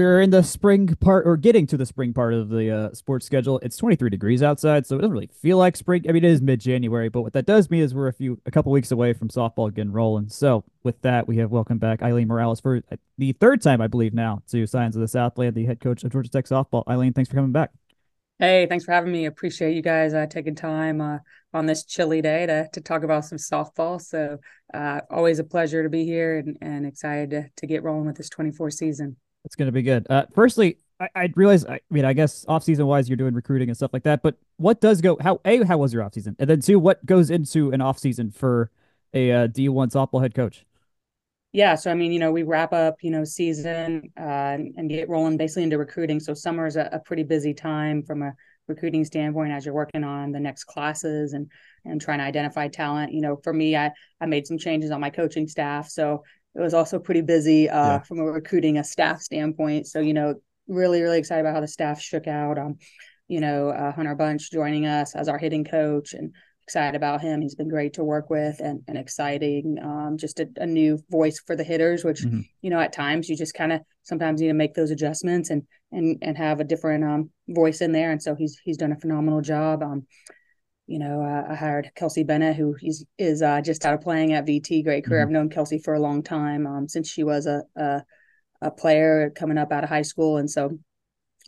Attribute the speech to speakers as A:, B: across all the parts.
A: We're in the spring part, or getting to the spring part of the uh, sports schedule. It's 23 degrees outside, so it doesn't really feel like spring. I mean, it is mid-January, but what that does mean is we're a few, a couple weeks away from softball getting rolling. So, with that, we have welcome back Aileen Morales for uh, the third time, I believe, now to Scions of the Southland, the head coach of Georgia Tech softball. Aileen, thanks for coming back.
B: Hey, thanks for having me. Appreciate you guys uh, taking time uh, on this chilly day to to talk about some softball. So, uh, always a pleasure to be here and, and excited to, to get rolling with this 24 season.
A: It's going to be good. Uh, firstly, I, I realize, I mean, I guess off season wise, you're doing recruiting and stuff like that. But what does go? How a how was your off season? And then two, what goes into an off season for a uh, D1 softball head coach?
B: Yeah, so I mean, you know, we wrap up, you know, season uh, and, and get rolling basically into recruiting. So summer is a, a pretty busy time from a recruiting standpoint as you're working on the next classes and and trying to identify talent. You know, for me, I I made some changes on my coaching staff, so it was also pretty busy uh, yeah. from a recruiting a staff standpoint. So you know, really really excited about how the staff shook out. Um, you know, uh, Hunter Bunch joining us as our hitting coach and excited about him. He's been great to work with and, and exciting. Um, just a, a, new voice for the hitters, which mm-hmm. you know at times you just kind of sometimes need to make those adjustments and and and have a different um, voice in there. And so he's he's done a phenomenal job. Um, you know, uh, I hired Kelsey Bennett, who is uh, just out of playing at VT. Great career. Mm-hmm. I've known Kelsey for a long time um, since she was a, a, a player coming up out of high school, and so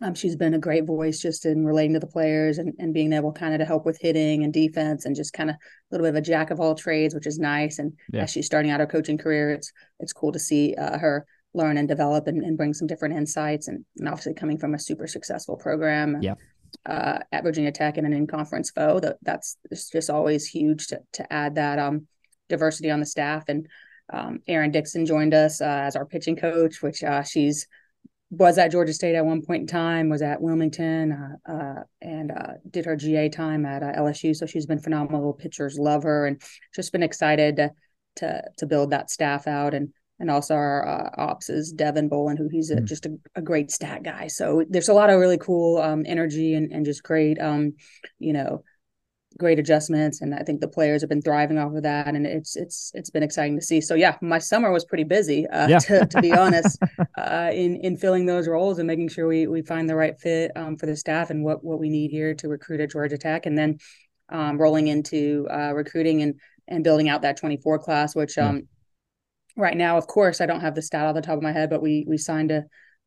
B: um, she's been a great voice just in relating to the players and, and being able kind of to help with hitting and defense and just kind of a little bit of a jack of all trades, which is nice. And yeah. as she's starting out her coaching career, it's it's cool to see uh, her learn and develop and, and bring some different insights. And, and obviously coming from a super successful program.
A: Yeah
B: uh, at Virginia Tech and an in-conference foe. That that's just always huge to to add that um, diversity on the staff. And um, Erin Dixon joined us uh, as our pitching coach, which uh, she's was at Georgia State at one point in time, was at Wilmington, uh, uh, and uh, did her GA time at LSU. So she's been phenomenal. Pitchers love her, and just been excited to to, to build that staff out and and also our uh, ops is Devin Bolin, who he's a, mm. just a, a, great stat guy. So there's a lot of really cool um, energy and, and just great, um, you know, great adjustments. And I think the players have been thriving off of that, and it's it's it's been exciting to see. So yeah, my summer was pretty busy, uh, yeah. to, to be honest, uh, in in filling those roles and making sure we we find the right fit um, for the staff and what what we need here to recruit at Georgia Tech, and then um, rolling into uh, recruiting and and building out that 24 class, which um, right now, of course, I don't have the stat off the top of my head, but we we signed a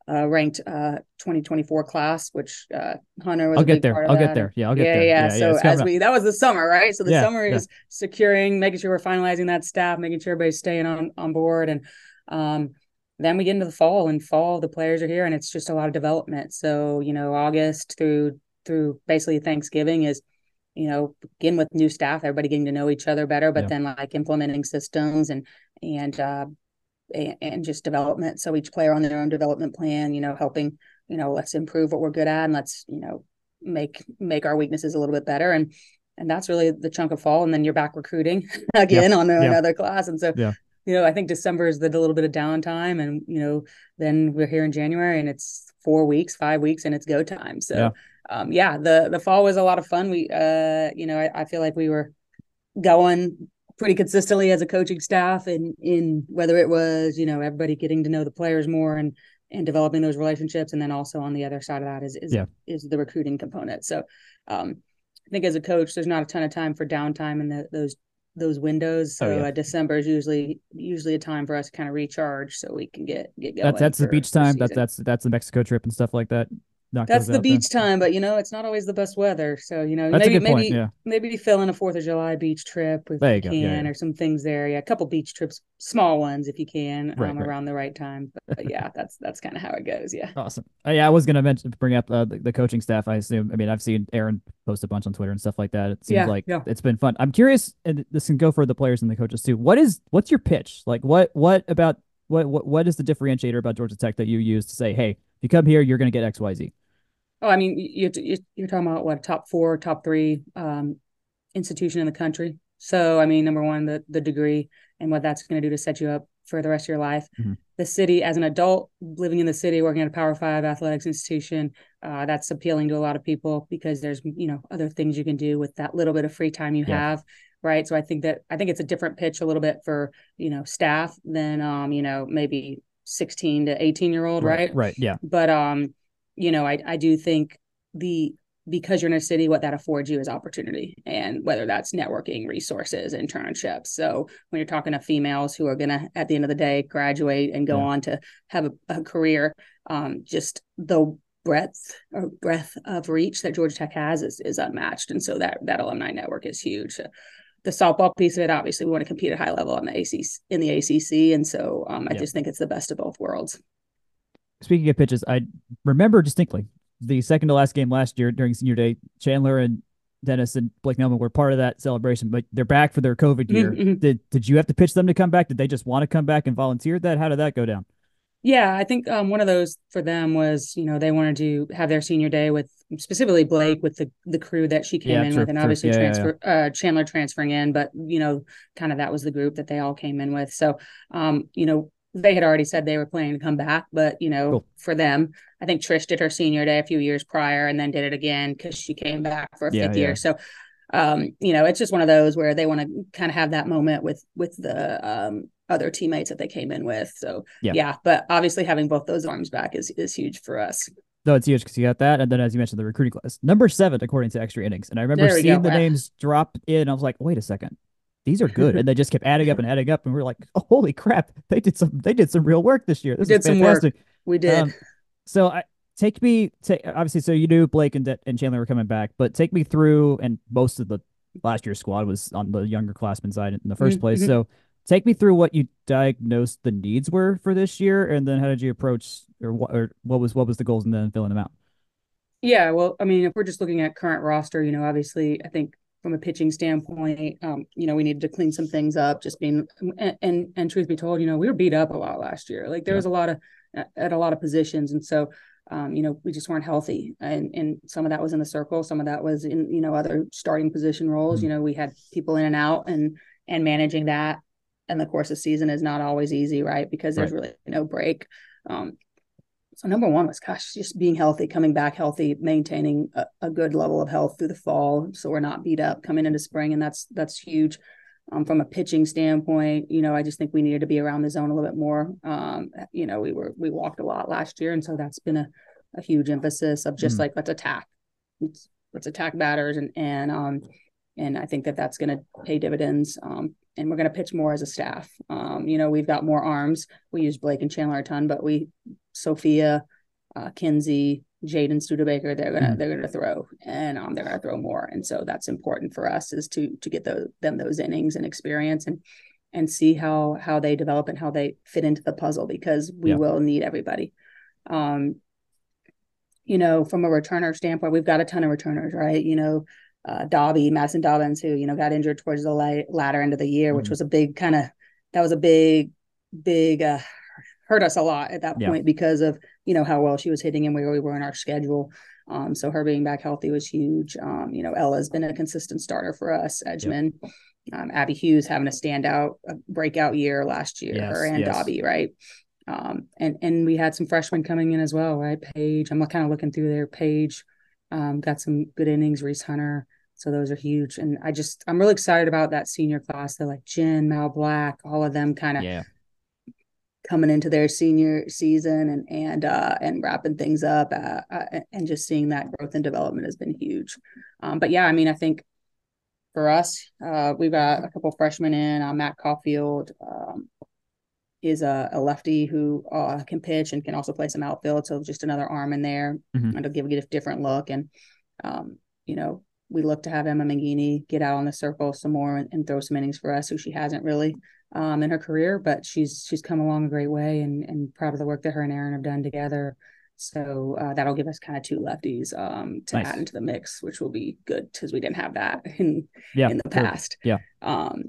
B: uh, ranked uh, 2024 class, which uh, Hunter was.
A: I'll get there. I'll that. get there. Yeah, I'll get
B: yeah,
A: there.
B: Yeah, yeah. So as we that was the summer, right? So the yeah, summer is yeah. securing, making sure we're finalizing that staff, making sure everybody's staying on on board, and um, then we get into the fall. And fall, the players are here, and it's just a lot of development. So you know, August through through basically Thanksgiving is you know begin with new staff everybody getting to know each other better but yeah. then like implementing systems and and uh and, and, just development. So each player on their own development plan you know helping you know let's improve what we're good at and let's you know make make our weaknesses a little bit better. And and that's really the chunk of fall. And then you're back recruiting again on another class. And so
A: yeah.
B: you know, I think December is the, the little bit of downtime, and you know, then we're here in January, and it's four weeks, five weeks, and it's go time. So, yeah, um, yeah the the fall was a lot of fun. We, uh, you know, I, I feel like we were going pretty consistently as a coaching staff, and in whether it was you know everybody getting to know the players more and and developing those relationships, and then also on the other side of that is is
A: yeah.
B: is the recruiting component. So, um, I think as a coach, there's not a ton of time for downtime in the, those those windows. Oh, so oh, yeah. uh, December is usually usually a time for us to kind of recharge so we can get get going.
A: That's that's the beach time. That's that's that's the Mexico trip and stuff like that
B: that's the beach time, but you know, it's not always the best weather. So, you know, That's maybe maybe point, yeah. maybe fill in a Fourth of July beach trip if you, you can, yeah, yeah. or some things there. Yeah, a couple beach trips, small ones if you can, right, um, right. around the right time. But, but yeah, that's that's kind of how it goes. Yeah.
A: Awesome. Uh, yeah, I was gonna mention bring up uh, the, the, coaching staff. I assume. I mean, I've seen Erin post a bunch on Twitter and stuff like that. It seems like it's been fun. I'm curious, and this can go for the players and the coaches too. What is what's your pitch? Like, what what about what what what is the differentiator about Georgia Tech that you use to say, hey, if you come here, you're gonna get X Y Z.
B: Oh, I mean, you, you're talking about what top four, top three um, institution in the country. So, I mean, number one, the the degree and what that's going to do to set you up for the rest of your life. Mm-hmm. The city, as an adult living in the city, working at a Power Five athletics institution, uh, that's appealing to a lot of people because there's you know other things you can do with that little bit of free time you yeah. have, right? So I think that I think it's a different pitch a little bit for you know staff than um, you know maybe 16 to 18 year old, right?
A: Right. Yeah.
B: But um, you know, I I do think the because you're in a city, what that affords you is opportunity, and whether that's networking, resources, internships. So when you're talking to females who are gonna at the end of the day graduate and go yeah. on to have a, a career, um, just the breadth or breadth of reach that Georgia Tech has is, is unmatched, and so that that alumni network is huge. The softball piece of it, obviously, we want to compete at high level on the ACC in the ACC, and so um, I yeah. just think it's the best of both worlds.
A: Speaking of pitches, I remember distinctly the second to last game last year during senior day. Chandler and Dennis and Blake Neleman were part of that celebration, but they're back for their COVID year. Mm-hmm. Did did you have to pitch them to come back? Did they just want to come back and volunteer that? How did that go down?
B: Yeah, I think um, one of those for them was, you know, they wanted to have their senior day with specifically Blake with the the crew that she came yeah, in true, with, and obviously yeah, transfer yeah, uh, Chandler transferring in, but you know, kind of that was the group that they all came in with. So, um, you know, they had already said they were planning to come back, but you know, cool. for them, I think Trish did her senior day a few years prior and then did it again because she came back for a fifth year. So, um, you know, it's just one of those where they want to kind of have that moment with with the um, other teammates that they came in with. So yeah. yeah, but obviously having both those arms back is is huge for us.
A: No, it's huge because you got that, and then as you mentioned, the recruiting class number seven according to extra innings. And I remember seeing go. the names drop in. I was like, wait a second, these are good, and they just kept adding up and adding up, and we are like, oh, holy crap, they did some they did some real work this year. This
B: we did some work. We did. Um,
A: so I take me to obviously. So you knew Blake and De- and Chandler were coming back, but take me through, and most of the last year's squad was on the younger classmen side in the 1st mm-hmm. place. So take me through what you diagnosed the needs were for this year, and then how did you approach, or what, or what was what was the goals, and then filling them out.
B: Yeah, well, I mean, if we're just looking at current roster, you know, obviously, I think from a pitching standpoint, um, you know, we needed to clean some things up. Just being and, and, and truth be told, you know, we were beat up a lot last year. Like there yeah. was a lot of at a lot of positions, and so um, you know, we just weren't healthy. And and some of that was in the circle, some of that was in, you know, other starting position roles. Mm-hmm. You know, we had people in and out and and managing that and the course of season is not always easy, right? Because there's right. really no break. Um, so number one was gosh, just being healthy, coming back healthy, maintaining a, a, good level of health through the fall, so we're not beat up coming into spring, and that's that's huge. Um, from a pitching standpoint, you know, I just think we needed to be around the zone a little bit more. Um, you know, we were we walked a lot last year, and so that's been a, a huge emphasis of just mm. like let's attack, let's, let's attack batters, and and um, and I think that that's going to pay dividends. Um, and we're going to pitch more as a staff. Um, you know, we've got more arms. We use Blake and Chandler a ton, but we, Sophia, uh, Kinsey, Jaden Studebaker, they're gonna mm. they're gonna throw, and um, they're gonna throw more, and so that's important for us is to to get those them those innings and experience and and see how how they develop and how they fit into the puzzle because we yeah. will need everybody. Um, you know, from a returner standpoint, we've got a ton of returners, right? You know, uh, Dobby, Madison Dobbins, who you know got injured towards the late, latter end of the year, mm-hmm. which was a big kind of that was a big, big uh, hurt us a lot at that yeah. point because of you know how well she was hitting and where we were in our schedule. Um, so her being back healthy was huge. Um, you know, Ella's been a consistent starter for us. Edgman, um, Abby Hughes having a standout, a breakout year last year, yes, and yes. Dobby, right? Um, and and we had some freshmen coming in as well, right? Paige, I'm kind of looking through their page. Um, got some good innings. Reese Hunter, so those are huge. And I just, I'm really excited about that senior class. They're like Jen, Mal Black, all of them kind of yeah. coming into their senior season and, and, uh, and wrapping things up. Uh, uh, and just seeing that growth and development has been huge. Um, but yeah, I mean, I think for us, uh, we've got a couple freshmen in, uh, Matt Caulfield, um, is a, a, lefty who uh, can pitch and can also play some outfield. So just another arm in there, mm-hmm. and to give it a different look. And um, you know, we look to have Emma Minghini get out on the circle some more and, and throw some innings for us, who she hasn't really um, in her career, but she's she's come along a great way and and proud of the work that her and Erin have done together. So uh, that'll give us kind of two lefties um, to nice. add into the mix, which will be good because we didn't have that in yeah, in the past.
A: Yeah.
B: Um,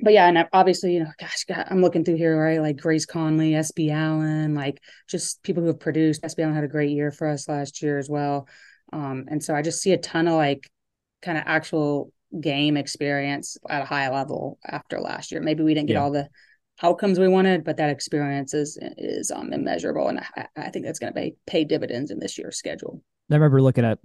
B: but yeah, and obviously, you know, gosh, God, I'm looking through here, right? Like Grace Conley, SB Allen, like just people who have produced. SB Allen had a great year for us last year as well. Um, and so I just see a ton of like kind of actual game experience at a high level after last year. Maybe we didn't get yeah. all the outcomes we wanted, but that experience is is um, immeasurable, and I, I think that's going to pay pay dividends in this year's schedule.
A: I remember looking at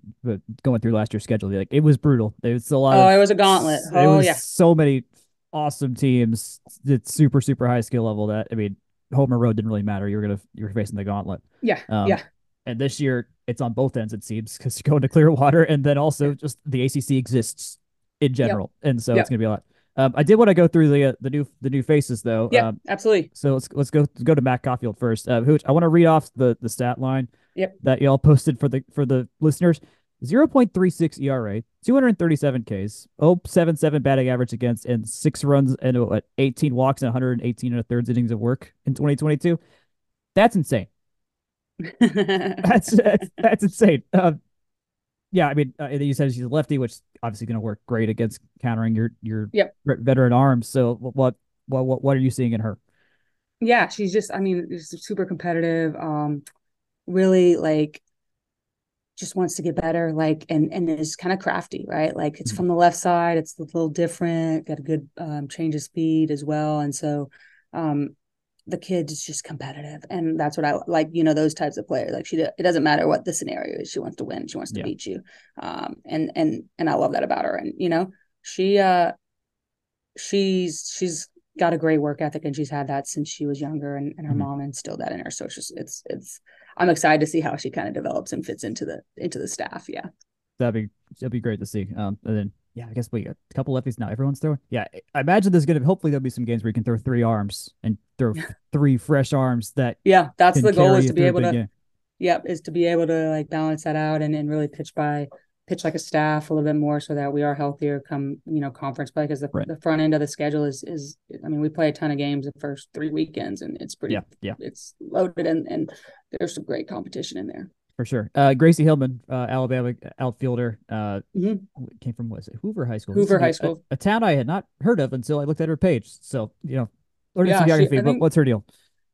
A: going through last year's schedule. Like it was brutal. It was a lot.
B: Oh,
A: of,
B: it was a gauntlet. Oh, yeah.
A: So many awesome teams. It's super super high skill level. That I mean, home or road didn't really matter. You were gonna you were facing the gauntlet.
B: Yeah,
A: Um,
B: yeah,
A: And this year it's on both ends it seems because you're going to Clearwater and then also just the ACC exists in general, and so
B: Yep.
A: it's gonna be a lot. Um, I did want to go through the uh, the new the new faces though.
B: yeah,
A: Um,
B: absolutely.
A: so let's let's go go to Matt Caulfield first. Uh, who I want to read off the the stat line.
B: Yep.
A: That y'all posted for the for the listeners. 0.36 ERA, 237 Ks, 0.77 batting average against, and six runs and what, 18 walks and 118 and a third innings of work in 2022. That's insane. That's that's, that's insane. Uh, yeah, I mean, uh, you said she's a lefty, which obviously going to work great against countering your your
B: Yep.
A: vet- veteran arms. So what what what what are you seeing in her?
B: yeah, she's just, I mean, just super competitive. Um, really like just wants to get better, like and and is kind of crafty, right? Like it's
A: Mhm.
B: from the left side, it's a little different, got a good um, change of speed as well, and so um, the kid is just competitive, and that's what I like. You know, those types of players. Like she, it doesn't matter what the scenario is, she wants to win, she wants to
A: Yeah.
B: beat you, um, and and and I love that about her. And you know, she uh, she's she's got a great work ethic and she's had that since she was younger and, and her
A: Mhm.
B: mom instilled that in her so it's just it's it's i'm excited to see how she kind of develops and fits into the into the staff yeah
A: That'd be that'd be great to see. Um, and then yeah, I guess we got a couple lefties now. Everyone's throwing. Yeah, I imagine there's gonna hopefully there'll be some games where you can throw three arms and throw three fresh arms that
B: yeah that's the goal is to be able to
A: game.
B: yep is to be able to like balance that out and, and really pitch by pitch like a staff a little bit more so that we are healthier come you know conference play because the,
A: Right.
B: the front end of the schedule is is i mean we play a ton of games the first three weekends and it's pretty
A: Yeah, yeah,
B: it's loaded and and there's some great competition in there
A: for sure. Uh, Gracie Hillman, uh, Alabama outfielder, uh,
B: Mhm.
A: came from what is it, Hoover High School.
B: Hoover High
A: a-
B: School.
A: a, town I had not heard of until I looked at her page. So you know, learning
B: Yeah,
A: some
B: she-
A: geography.
B: I
A: but
B: think-
A: what's her deal?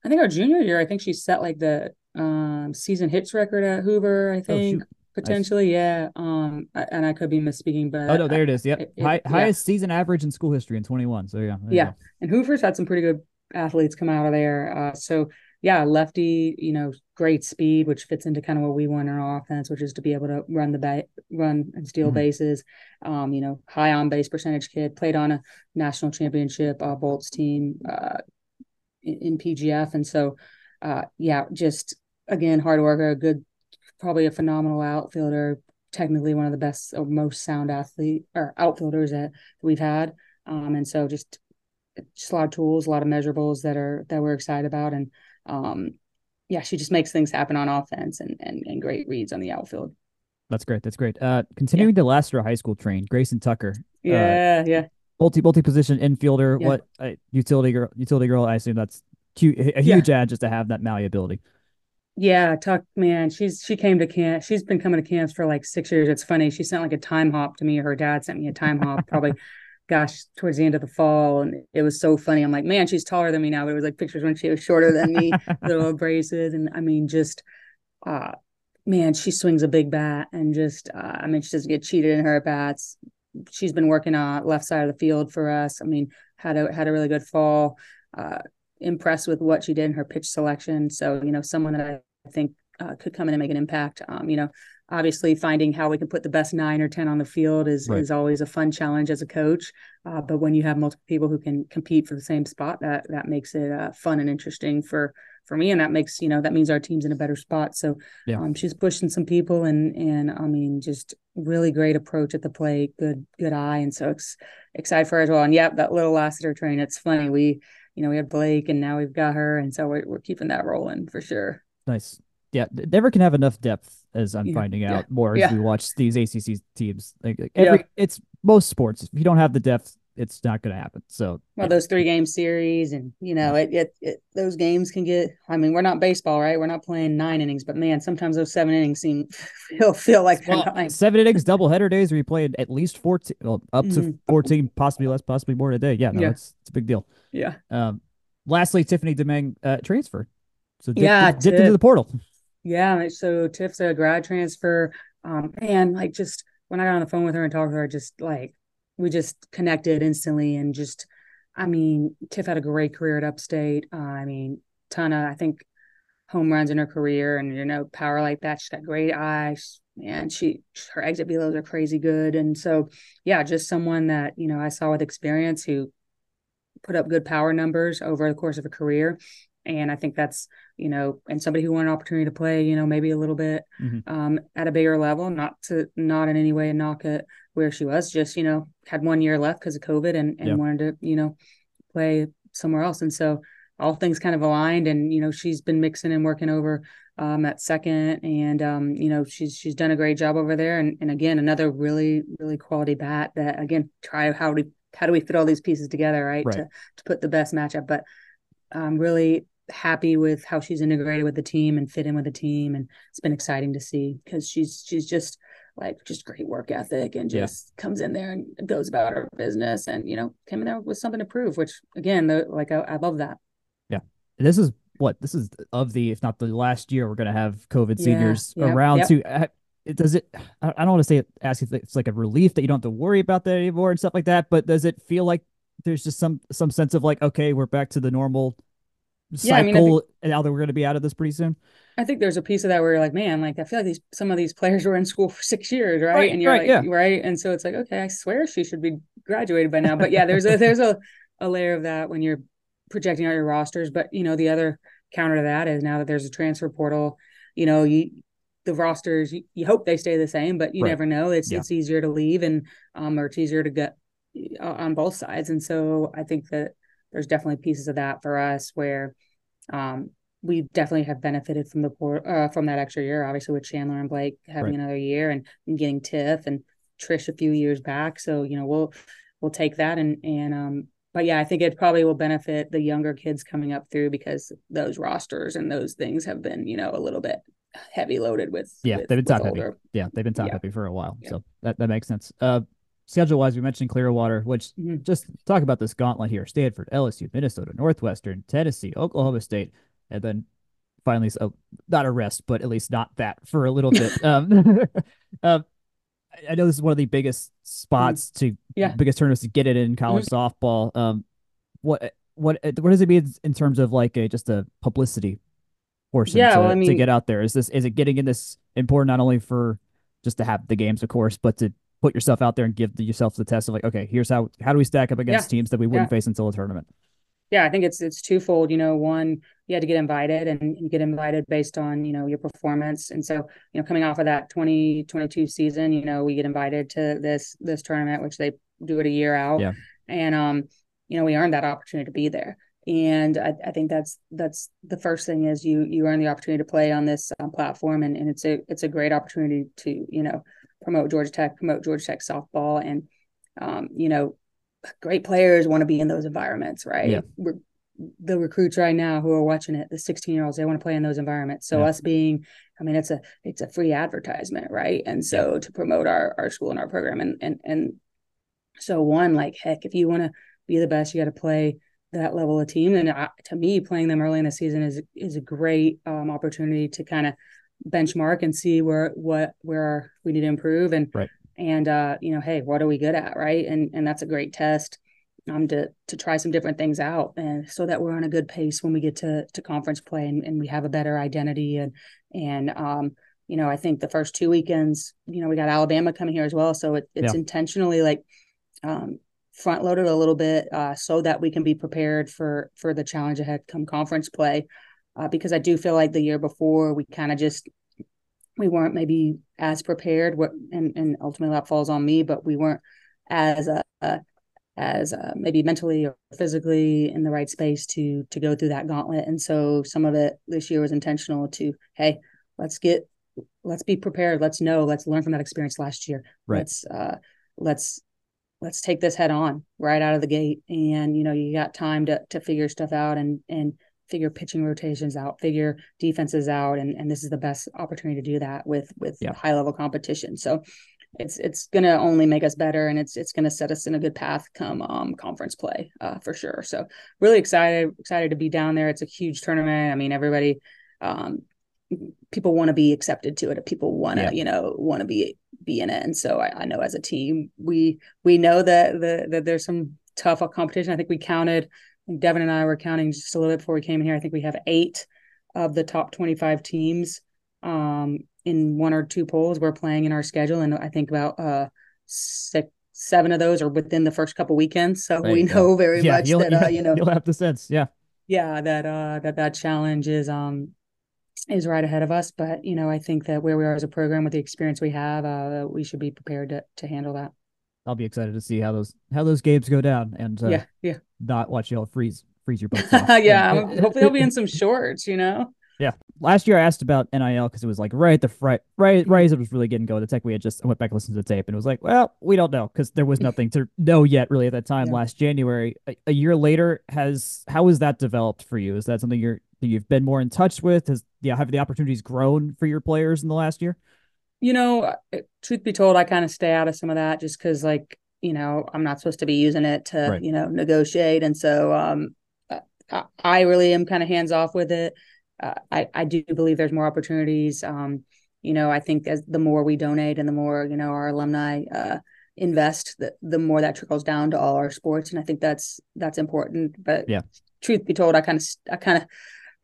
B: I think our junior year, I think she set like the um season hits record at Hoover. I think
A: Oh,
B: potentially, yeah. Um, I- and I could be misspeaking, but
A: Oh no, there it is. Yep,
B: it- it-
A: High,
B: yeah.
A: highest season average in school history in 21. So yeah,
B: Yeah. and Hoover's had some pretty good athletes come out of there. Uh, so yeah, lefty, you know, great speed, which fits into kind of what we want in our offense, which is to be able to run the ba- run and steal
A: Mhm.
B: bases. Um, you know, high on base percentage kid, played on a national championship uh, Bolts team uh, in, in PGF, and so uh, yeah, just again hard worker, a good, probably a phenomenal outfielder. Technically, one of the best or most sound athlete or outfielders that we've had. Um, and so just just a lot of tools, a lot of measurables that are that we're excited about, and um, yeah, she just makes things happen on offense and and, and great reads on the outfield.
A: That's great. That's great. Uh, continuing to Lassiter High School train, Grayson Tucker,
B: Yeah, yeah,
A: multi multi position infielder.
B: Yeah.
A: What uh, utility girl? Utility girl. I assume that's cute. A
B: Yeah.
A: huge ad just to have that malleability.
B: yeah. Tuck, man, she's she came to camp. She's been coming to camps for like six years. It's funny. She sent like a time hop to me. Her dad sent me a time hop. Probably, gosh, towards the end of the fall, and it was so funny. I'm like, man, she's taller than me now. But it was like pictures when she was shorter than me. little braces and I mean just uh man she swings a big bat and just uh, I mean she doesn't get cheated in her at bats she's been working on left side of the field for us I mean had a had a really good fall uh impressed with what she did in her pitch selection so you know someone that I think uh, could come in and make an impact um you know obviously finding how we can put the best nine or ten on the field is
A: Right.
B: is always a fun challenge as a coach uh, but when you have multiple people who can compete for the same spot that that makes it uh, fun and interesting for for me and that makes you know that means our team's in a better spot so
A: Yeah.
B: um, she's pushing some people and and i mean just really great approach at the plate good good eye and so ex- excited for her as well and yep that little lassiter train it's funny we you know we had blake and now we've got her and so we're, we're keeping that rolling for sure
A: Nice. Yeah, never can have enough depth, as I'm
B: Yeah,
A: finding
B: yeah,
A: out more as
B: yeah.
A: we watch these ACC teams. Like, like
B: Yeah.
A: every, it's most sports. If you don't have the depth, it's not going to happen. So
B: well those three game series and you know it, it it those games can get i mean we're not baseball right we're not playing nine innings but man sometimes those seven innings seem feel feel like
A: Well,
B: nine.
A: seven innings, double header days where you played at least 14, well, up to
B: Mhm.
A: 14, possibly less, possibly more in a day. Yeah, no,
B: Yeah.
A: it's, it's a big deal.
B: yeah
A: Um, lastly, Tiffany Demeng uh, transfer. So dipped,
B: Yeah,
A: dipped into the portal.
B: Yeah, so Tiff's a grad transfer. Um, and like just when I got on the phone with her and talked to her, just like we just connected instantly and just I mean, Tiff had a great career at Upstate. Uh, I mean, ton of I think home runs in her career and you know, power like that. She's got great eyes and she her exit velos are crazy good. And so yeah, just someone that, you know, I saw with experience who put up good power numbers over the course of a career. And I think that's you know, and somebody who wanted an opportunity to play, you know, maybe a little bit mm-hmm. um, at a bigger level, not to not in any way knock it where she was, just you know, had one year left because of COVID and and wanted to you know play somewhere else, and so all things kind of aligned, and you know, she's been mixing and working over um, at second, and um, you know, she's she's done a great job over there, and and again, another really really quality bat that again try how do how do we fit all these pieces together, right, right. to to put the best matchup, but um, really happy with how she's integrated with the team and fit in with the team and it's been exciting to see because she's she's just like just great work ethic and just yeah. comes in there and goes about her business and you know came in there with something to prove which again the, like I, I love that
A: yeah this is what this is of the if not the last year we're going to have covid seniors around yep. to uh, it does it i don't want to say it ask if it's like a relief that you don't have to worry about that anymore and stuff like that but does it feel like there's just some some sense of like okay we're back to the normal cycle yeah, I mean, I think, now that we're going to be out of this pretty soon?
B: I think there's a piece of that where you're like, man, like I feel like these some of these players were in school for six years, right? right and you're right, like, yeah. right, and so it's like, okay, I swear she should be graduated by now. But yeah, there's a there's a a layer of that when you're projecting out your rosters. But you know, the other counter to that is now that there's a transfer portal, you know, you the rosters you, you hope they stay the same, but you right. never know. It's yeah. it's easier to leave and um or it's easier to get uh, on both sides, and so I think that there's definitely pieces of that for us where um, we definitely have benefited from the uh, from that extra year, obviously with Chandler and Blake having right. another year and, and, getting Tiff and Trish a few years back. So you know we'll we'll take that and and um but yeah, I think it probably will benefit the younger kids coming up through because those rosters and those things have been you know a little bit heavy loaded with
A: yeah
B: with,
A: they've been top heavy yeah they've been top yeah. heavy for a while yeah. so that, that makes sense uh schedule wise, we mentioned Clearwater, which mm-hmm. just talk about this gauntlet here Stanford, LSU, Minnesota, Northwestern, Tennessee, Oklahoma State, and then finally, so not a rest, but at least not that for a little bit. um, um, I know this is one of the biggest spots mm-hmm. to yeah. biggest tournaments to get it in college mm-hmm. softball. Um, what what what does it mean in terms of like a just a publicity portion yeah, to, well, I mean, to get out there? Is this is it getting in this important not only for just to have the games, of course, but to put yourself out there and give yourself the test of like, okay, here's how how do we stack up against yeah. teams that we wouldn't yeah. face until a tournament.
B: Yeah, I think it's it's twofold. You know, one, you had to get invited, and you get invited based on you know your performance. And so, you know, coming off of that 2022 season, you know, we get invited to this this tournament, which they do it a year out. Yeah. And um, you know, we earned that opportunity to be there and I, I, think that's that's the first thing is you you earn the opportunity to play on this um, platform and, and it's a it's a great opportunity to you know promote Georgia Tech, promote Georgia Tech softball, and um, you know, great players want to be in those environments, right? Yeah. We're, the recruits right now who are watching it, the 16 year olds, they want to play in those environments. So yeah. us being, I mean, it's a it's a free advertisement, right? And so yeah. to promote our our school and our program, and and and so one like heck, if you want to be the best, you got to play that level of team. And I, to me, playing them early in the season is is a great um, opportunity to kind of benchmark and see where what where we need to improve and
A: right.
B: and uh you know hey what are we good at right and and that's a great test um to to try some different things out and so that we're on a good pace when we get to to conference play and, and we have a better identity and and um you know I think the first two weekends you know we got Alabama coming here as well so it, it's yeah. intentionally like um front loaded a little bit uh, so that we can be prepared for for the challenge ahead come conference play uh, because I do feel like the year before we kind of just we weren't maybe as prepared. What and and ultimately that falls on me, but we weren't as uh, uh as uh, maybe mentally or physically in the right space to to go through that gauntlet. And so some of it this year was intentional to hey, let's get let's be prepared. Let's know. Let's learn from that experience last year.
A: Right.
B: Let's uh, let's let's take this head on right out of the gate. And you know you got time to to figure stuff out and and figure pitching rotations out, figure defenses out, and and this is the best opportunity to do that with with yeah. high level competition. So it's it's going to only make us better, and it's it's going to set us in a good path come um, conference play uh, for sure. So really excited excited to be down there. It's a huge tournament. I mean, everybody. Um, people want to be accepted to it people want to yeah. you know want to be be in it and so I, I, know as a team we we know that the that there's some tough competition i think we counted Devin and I were counting just a little bit before we came in here. I think we have eight of the top 25 teams um, in one or two polls we're playing in our schedule. And I think about uh, six, seven of those are within the first couple weekends. So right, we know yeah. very yeah, much that, uh, you know,
A: you'll have the sense. Yeah.
B: yeah, that uh that that challenge is um is right ahead of us. But you know, I think that where we are as a program with the experience we have, uh, we should be prepared to to handle that.
A: I'll be excited to see how those how those games go down and uh,
B: yeah, yeah,
A: not watch y'all freeze freeze your butts
B: off. yeah, hopefully they'll be in some shorts, you know.
A: Yeah. Last year I asked about NIL because it was like right at the right right right as it was really getting going. The tech we had just I went back and listened to the tape and it was like, well, we don't know because there was nothing to know yet really at that time yeah. last January. A, a, year later, has how has that developed for you? Is that something you're that you've been more in touch with? Has yeah, have the opportunities grown for your players in the last year?
B: You know, truth be told, I kind of stay out of some of that just because like you know I'm not supposed to be using it to right. you know negotiate, and so um I, I really am kind of hands off with it uh, I, I do believe there's more opportunities. Um, you know, I think as the more we donate and the more, you know, our alumni uh, invest, the, the more that trickles down to all our sports. And I think that's, that's important. But
A: yeah,
B: truth be told, I kind of, I kind of,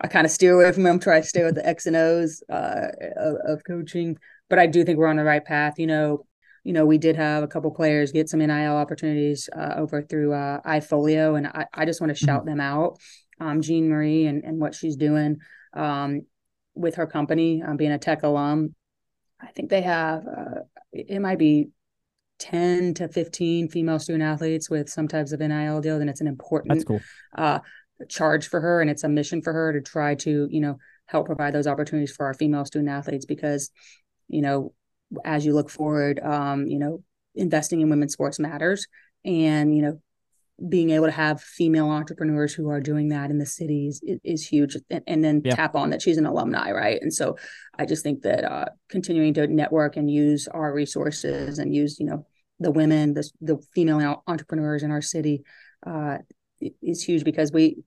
B: I kind of steer away from them, try to stay with the X and O's uh, of, of coaching. But I do think we're on the right path. You know, you know, we did have a couple players get some NIL opportunities uh, over through uh, iFolio, and I, I just want to mm-hmm. shout them out. Um, Jean Marie and, and what she's doing um, with her company, um, being a tech alum. I think they have, uh, it might be 10 to 15 female student athletes with some types of NIL deal, then it's an important
A: cool.
B: uh, charge for her. And it's a mission for her to try to, you know, help provide those opportunities for our female student athletes because, you know, as you look forward, um, you know, investing in women's sports matters. And, you know, being able to have female entrepreneurs who are doing that in the cities is, is huge and, and then yeah. tap on that she's an alumni right and so i just think that uh, continuing to network and use our resources and use you know the women the, the female entrepreneurs in our city uh, is huge because we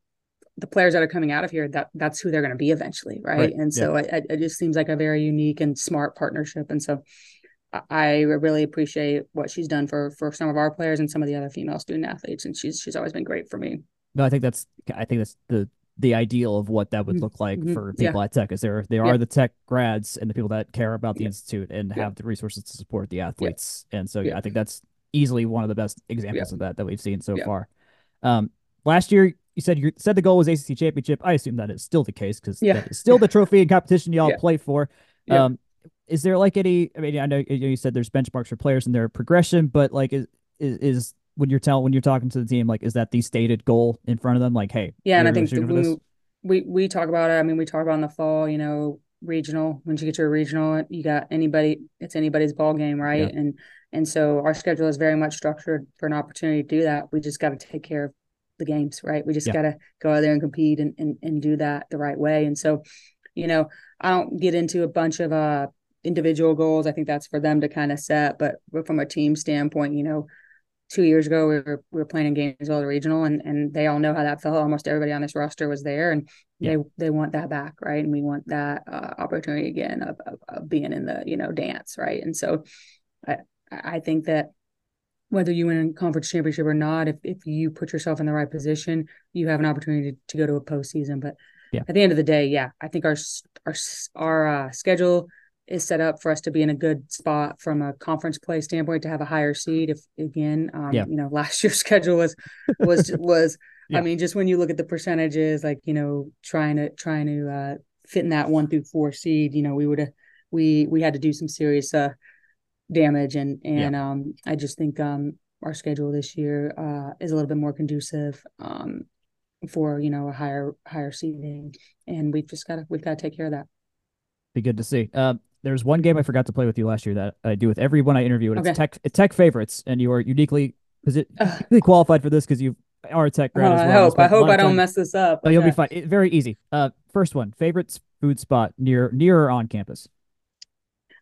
B: the players that are coming out of here that that's who they're going to be eventually right, right. and so yeah. it, it just seems like a very unique and smart partnership and so I really appreciate what she's done for for some of our players and some of the other female student athletes, and she's she's always been great for me.
A: No, I think that's I think that's the the ideal of what that would mm-hmm. look like mm-hmm. for people yeah. at Tech. Is there there yeah. are the Tech grads and the people that care about the institute and have the resources to support the athletes, and so yeah, I think that's easily one of the best examples of that that we've seen so far. Um, last year you said you said the goal was ACC championship. I assume that is still the case because that is still the trophy and competition y'all play for. Um, is there like any? I mean, I know you said there's benchmarks for players and their progression, but like, is is, is when you're telling when you're talking to the team, like, is that the stated goal in front of them? Like, hey,
B: yeah, and I think we, we we talk about it. I mean, we talk about in the fall, you know, regional. Once you get to a regional, you got anybody. It's anybody's ball game, right? Yeah. And and so our schedule is very much structured for an opportunity to do that. We just got to take care of the games, right? We just yeah. got to go out there and compete and, and and do that the right way. And so, you know, I don't get into a bunch of uh individual goals. I think that's for them to kind of set. But, from a team standpoint, you know, two years ago we were we were playing in Gainesville the regional and and they all know how that felt. Almost everybody on this roster was there and yeah. they they want that back, right? And we want that uh, opportunity again of, of, of being in the you know dance, right? And so I I think that whether you win a conference championship or not, if if you put yourself in the right position, you have an opportunity to, to go to a postseason. But
A: yeah.
B: at the end of the day, yeah, I think our our our uh, schedule is set up for us to be in a good spot from a conference play standpoint to have a higher seed. If again, um, yeah. you know, last year's schedule was was was. yeah. I mean, just when you look at the percentages, like you know, trying to trying to uh, fit in that one through four seed, you know, we would have we we had to do some serious uh, damage, and and yeah. um, I just think um, our schedule this year uh, is a little bit more conducive um, for you know a higher higher seeding, and we've just got to we've got to take care of that.
A: Be good to see. Uh, there's one game I forgot to play with you last year that I do with everyone I interview, and okay. it's tech it's tech favorites, and you are uniquely uniquely qualified for this because you are a tech grad.
B: Oh,
A: well.
B: I hope I hope I don't mess this up.
A: Oh, you'll be fine. It, very easy. Uh, first one, favorite food spot near near or on campus.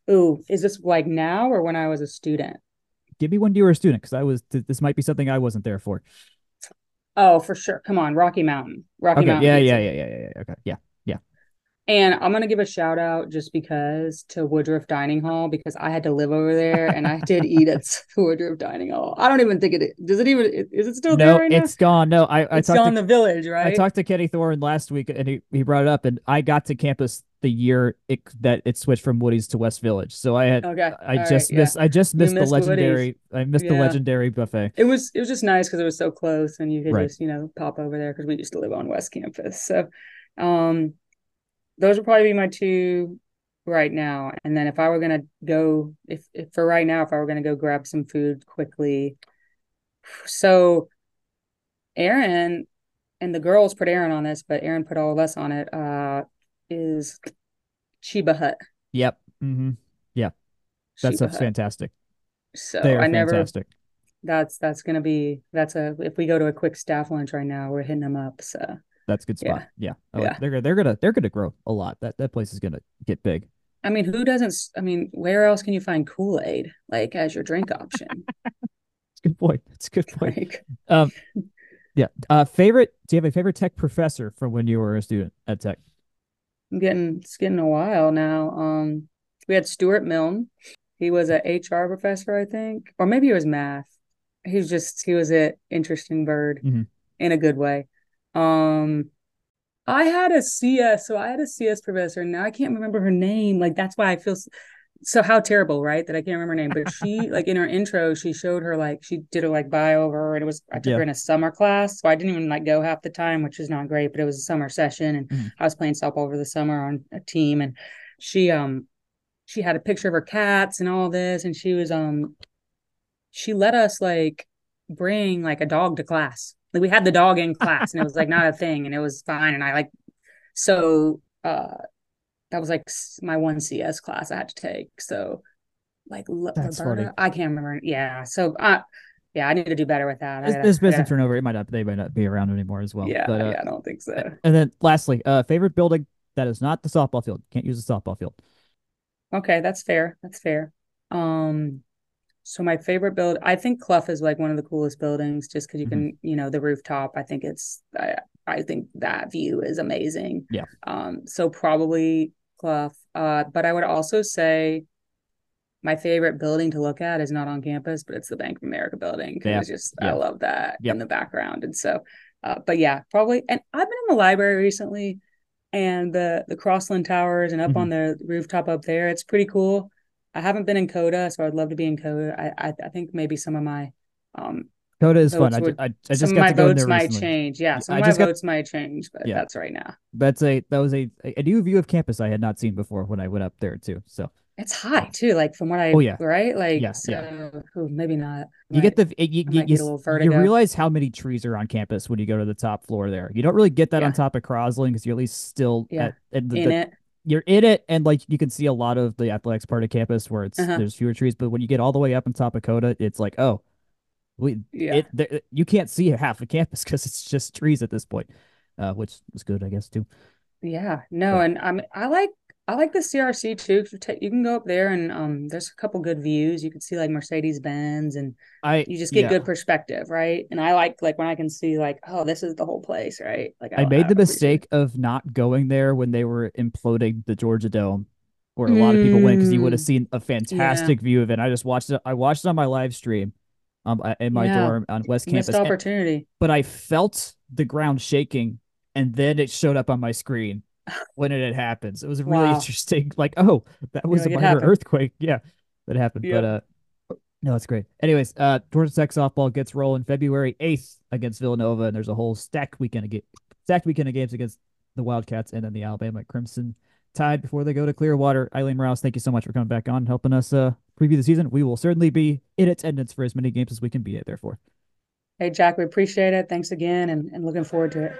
B: Ooh, is this like now or when I was a student?
A: Give me when you were a student, because I was. This might be something I wasn't there for.
B: Oh, for sure. Come on, Rocky Mountain. Rocky
A: okay,
B: Mountain.
A: Yeah, yeah, yeah, yeah, yeah, yeah. Okay, yeah. Yeah.
B: And I'm gonna give a shout out just because to Woodruff Dining Hall because I had to live over there and I did eat at Woodruff Dining Hall. I don't even think it does. It even is it still
A: no,
B: there? No,
A: right it's gone. No, I, I
B: it's gone to, the village, right?
A: I talked to Kenny Thorne last week and he, he brought it up and I got to campus the year it, that it switched from Woody's to West Village. So I had
B: Okay.
A: I
B: All
A: just
B: right,
A: missed I just missed the
B: missed Woody's.
A: legendary I missed the legendary buffet.
B: It was it was just nice because it was so close and you could
A: Right.
B: just you know pop over there because we used to live on West Campus. So, um, those would probably be my two right now. And then if I were gonna go, if, if for right now, if I were gonna go grab some food quickly, so Erin and the girls put Erin on this, but Erin put all of us on it. Uh, is Cheba Hut.
A: Yep. Mm-hmm. That
B: Cheba
A: stuff's
B: Hut.
A: fantastic.
B: So
A: They are
B: I never.
A: fantastic.
B: That's that's gonna be that's a if we go to a quick staff lunch right now, we're hitting them up. So
A: That's a good
B: Yeah.
A: spot. Yeah. I like-
B: Yeah.
A: they're they're gonna they're gonna grow a lot. That that place is gonna get big.
B: I mean, who doesn't? I mean, where else can you find Kool Aid like as your drink option?
A: It's good point. It's a good point.
B: like,
A: Um, yeah. Uh, favorite? Do you have a favorite tech professor from when you were a student at Tech?
B: I'm getting it's getting a while now. Um, we had Stuart Milne. He was a HR professor, I think, or maybe it was math. He was just he was an interesting bird
A: Mhm.
B: in a good way. Um, I had a CS, so I had a CS professor. And now I can't remember her name. Like that's why I feel so how terrible, right? That I can't remember her name. But she, like in her intro, she showed her like she did a like bio over her, and it was I took
A: Yeah.
B: her in a summer class, so I didn't even like go half the time, which is not great. But it was a summer session, and
A: Mhm.
B: I was playing softball over the summer on a team, and she um she had a picture of her cats and all this, and she was um she let us like bring like a dog to class. Like we had the dog in class, and it was like not a thing, and it was fine. And I like so uh that was like my one CS class I had to take. So like
A: That's
B: Roberta,
A: funny.
B: I can't remember. Yeah. So uh yeah, I need to do better with that. I
A: There's,
B: gotta-
A: there's
B: I
A: been some
B: gotta-
A: turnover. It might not. They might not be around anymore as well.
B: yeah,
A: But, uh,
B: yeah, I don't think so.
A: And then lastly, uh, favorite building that is not the softball field. Can't use the softball field.
B: Okay, that's fair. That's fair. Um, so my favorite build, I think Clough is like one of the coolest buildings just because you
A: Mhm.
B: can, you know, the rooftop. I think it's, I, I think that view is amazing.
A: Yeah.
B: Um, so probably Clough. Uh, but I would also say my favorite building to look at is not on campus, but it's the Bank of America building.
A: Yeah.
B: It's just,
A: Yeah.
B: I love that in the background. And so, uh, but yeah, probably. And I've been in the library recently and the the Crosland Towers and up
A: Mhm.
B: on the rooftop up there. It's pretty cool. I haven't been in Coda, so I'd love to be in Coda. I I, I think maybe some of my um
A: Coda is fun.
B: Votes
A: I,
B: would-
A: I, I just got
B: my
A: to go
B: votes might
A: recently.
B: change. Yeah, some
A: I
B: of my
A: just got-
B: votes might change, but
A: Yeah.
B: that's right now.
A: That's a that was a a new view of campus I had not seen before when I went up there too. So
B: It's high too, like from what I
A: Oh, yeah.
B: right? Like
A: Yeah,
B: so
A: yeah.
B: maybe not.
A: you get the it- you, you, you, you realize how many trees are on campus when you go to the top floor there. You don't really get that on top of Crosland because you're at least still
B: Yeah.
A: at, at the,
B: in
A: the-
B: it.
A: you're in it and like you can see a lot of the athletics part of campus where it's
B: Uh-huh.
A: there's fewer trees but when you get all the way up on top of coda it's like oh we
B: Yeah.
A: it there, you can't see half the campus because it's just trees at this point uh which is good i guess too
B: Yeah, no,
A: But-
B: and I mean, I like I like the CRC too. You, can go up there and um, there's a couple good views. You can see like Mercedes Benz, and
A: i
B: you just get
A: yeah.
B: good perspective, right? And I like like when I can see like, oh, this is the whole place, right? Like
A: i made the mistake of not going there when they were imploding the georgia dome where a lot of people went because you would have
B: Mm.
A: seen a fantastic view of it i just watched it i watched it on my live stream um in my
B: Yeah.
A: dorm on west
B: it. Missed
A: campus and-
B: opportunity.
A: but I felt the ground shaking and then it showed up on my screen when it had happened. It was really
B: Wow.
A: interesting. Like, oh, that was a minor earthquake. Yeah, that happened. But uh no, it's great. Anyways, uh Georgia Tech softball gets rolling February 8th against Villanova, and there's a whole stacked weekend of ga- stacked weekend of games against the Wildcats and then the Alabama Crimson Tide before they go to Clearwater. Aileen Rouse, thank you so much for coming back on, helping us uh preview the season. We will certainly be in attendance for as many games as we can be there for.
B: Hey, Jack, we appreciate it. Thanks again, and, and looking forward to it.